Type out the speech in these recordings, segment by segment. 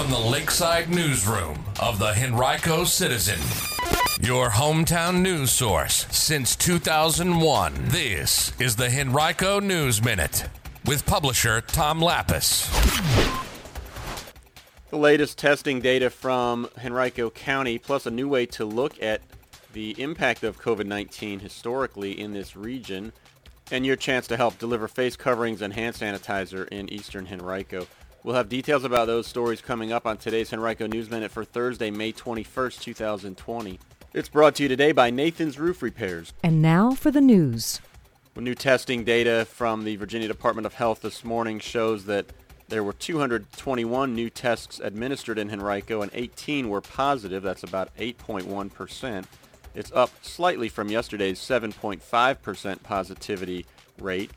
from the Lakeside Newsroom of the Henrico Citizen, your hometown news source since 2001. This is the Henrico News Minute with publisher Tom Lappas. The latest testing data from Henrico County, plus a new way to look at the impact of COVID-19 historically in this region, and your chance to help deliver face coverings and hand sanitizer in eastern Henrico. We'll have details about those stories coming up on today's Henrico News Minute for Thursday, May 21st, 2020. It's brought to you today by Nathan's Roof Repairs. And now for the news. Well, new testing data from the Virginia Department of Health this morning shows that there were 221 new tests administered in Henrico and 18 were positive. That's about 8.1%. It's up slightly from yesterday's 7.5% positivity rate.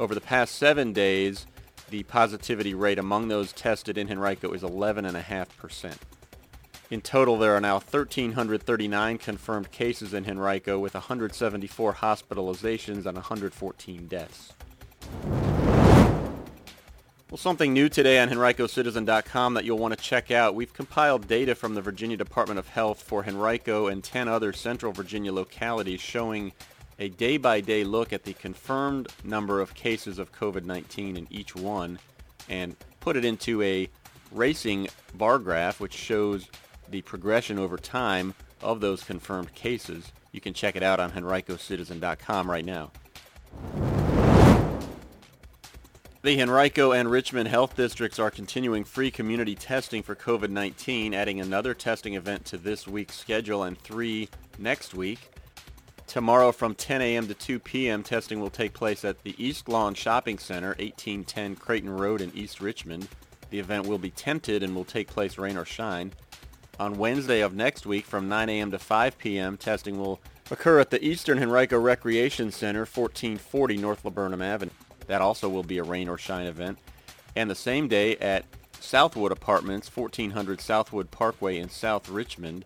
Over the past seven days, the positivity rate among those tested in Henrico is 11.5%. In total, there are now 1,339 confirmed cases in Henrico with 174 hospitalizations and 114 deaths. Well, something new today on HenricoCitizen.com that you'll want to check out. We've compiled data from the Virginia Department of Health for Henrico and 10 other central Virginia localities showing a day-by-day look at the confirmed number of cases of COVID-19 in each one and put it into a racing bar graph which shows the progression over time of those confirmed cases. You can check it out on HenricoCitizen.com right now. The Henrico and Richmond health districts are continuing free community testing for COVID-19, adding another testing event to this week's schedule and three next week. Tomorrow from 10 a.m. to 2 p.m., testing will take place at the East Lawn Shopping Center, 1810 Creighton Road in East Richmond. The event will be tented and will take place rain or shine. On Wednesday of next week from 9 a.m. to 5 p.m., testing will occur at the Eastern Henrico Recreation Center, 1440 North Laburnum Avenue. That also will be a rain or shine event. And the same day at Southwood Apartments, 1400 Southwood Parkway in South Richmond.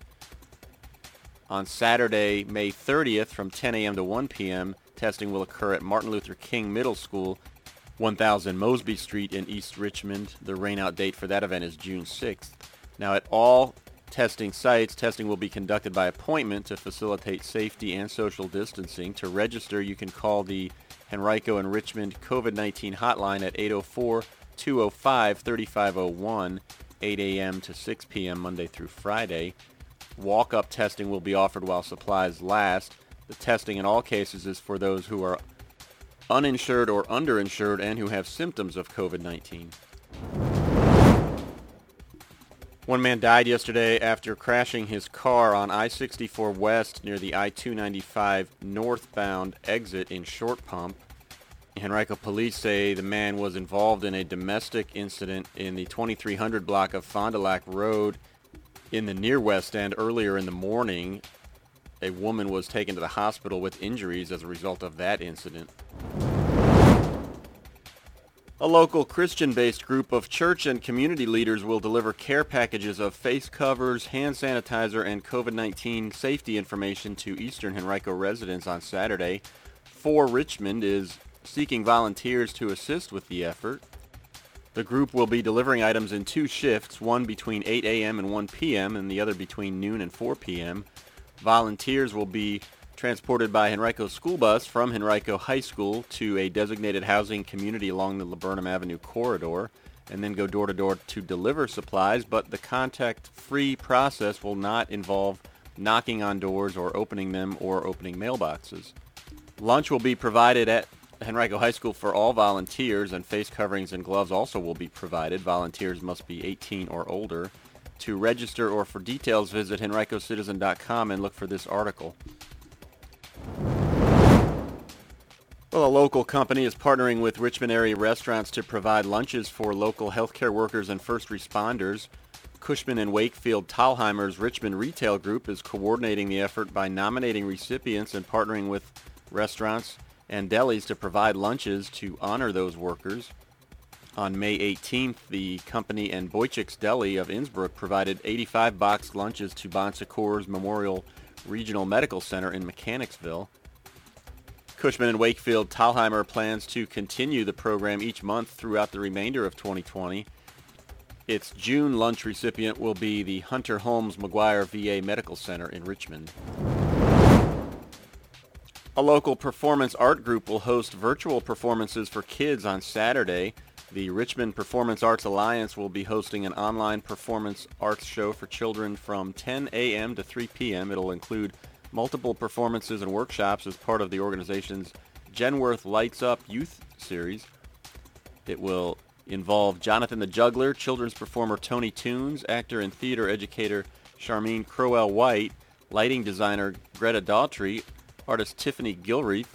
On Saturday, May 30th from 10 a.m. to 1 p.m., testing will occur at Martin Luther King Middle School, 1000 Mosby Street in East Richmond. The rainout date for that event is June 6th. Now at all testing sites, testing will be conducted by appointment to facilitate safety and social distancing. To register, you can call the Henrico and Richmond COVID-19 hotline at 804-205-3501, 8 a.m. to 6 p.m. Monday through Friday. Walk-up testing will be offered while supplies last. The testing in all cases is for those who are uninsured or underinsured and who have symptoms of COVID-19. One man died yesterday after crashing his car on I-64 West near the I-295 northbound exit in Short Pump. Henrico police say the man was involved in a domestic incident in the 2300 block of Fond du Lac Road in the near West End earlier in the morning. A woman was taken to the hospital with injuries as a result of that incident. A local Christian-based group of church and community leaders will deliver care packages of face covers, hand sanitizer, and COVID-19 safety information to Eastern Henrico residents on Saturday. For Richmond is seeking volunteers to assist with the effort. The group will be delivering items in two shifts, one between 8 a.m. and 1 p.m. and the other between noon and 4 p.m. Volunteers will be transported by Henrico school bus from Henrico High School to a designated housing community along the Laburnum Avenue corridor and then go door to door to deliver supplies, but the contact-free process will not involve knocking on doors or opening them or opening mailboxes. Lunch will be provided at Henrico High School for all volunteers and face coverings and gloves also will be provided. Volunteers must be 18 or older. To register or for details, visit henricocitizen.com and look for this article. Well, a local company is partnering with Richmond area restaurants to provide lunches for local healthcare workers and first responders. Cushman and Wakefield Thalhimer's Richmond Retail Group is coordinating the effort by nominating recipients and partnering with restaurants and delis to provide lunches to honor those workers. On May 18th, the company and Boychik's Deli of Innsbrook provided 85 boxed lunches to Bon Secours Memorial Regional Medical Center in Mechanicsville. Cushman and Wakefield Thalhimer plans to continue the program each month throughout the remainder of 2020. Its June lunch recipient will be the Hunter Holmes McGuire VA Medical Center in Richmond. A local performance art group will host virtual performances for kids on Saturday. The Richmond Performance Arts Alliance will be hosting an online performance arts show for children from 10 a.m. to 3 p.m. It'll include multiple performances and workshops as part of the organization's Genworth Lights Up Youth Series. It will involve Jonathan the Juggler, children's performer Tony Tunes, actor and theater educator Charmine Crowell White, lighting designer Greta Daughtry, artist Tiffany Gilreath,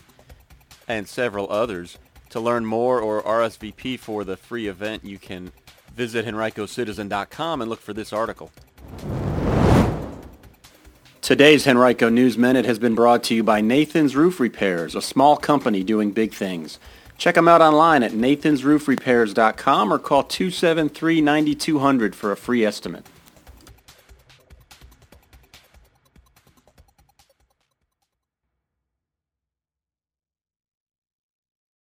and several others. To learn more or RSVP for the free event, you can visit henricocitizen.com and look for this article. Today's Henrico News Minute has been brought to you by Nathan's Roof Repairs, a small company doing big things. Check them out online at nathansroofrepairs.com or call 273-9200 for a free estimate.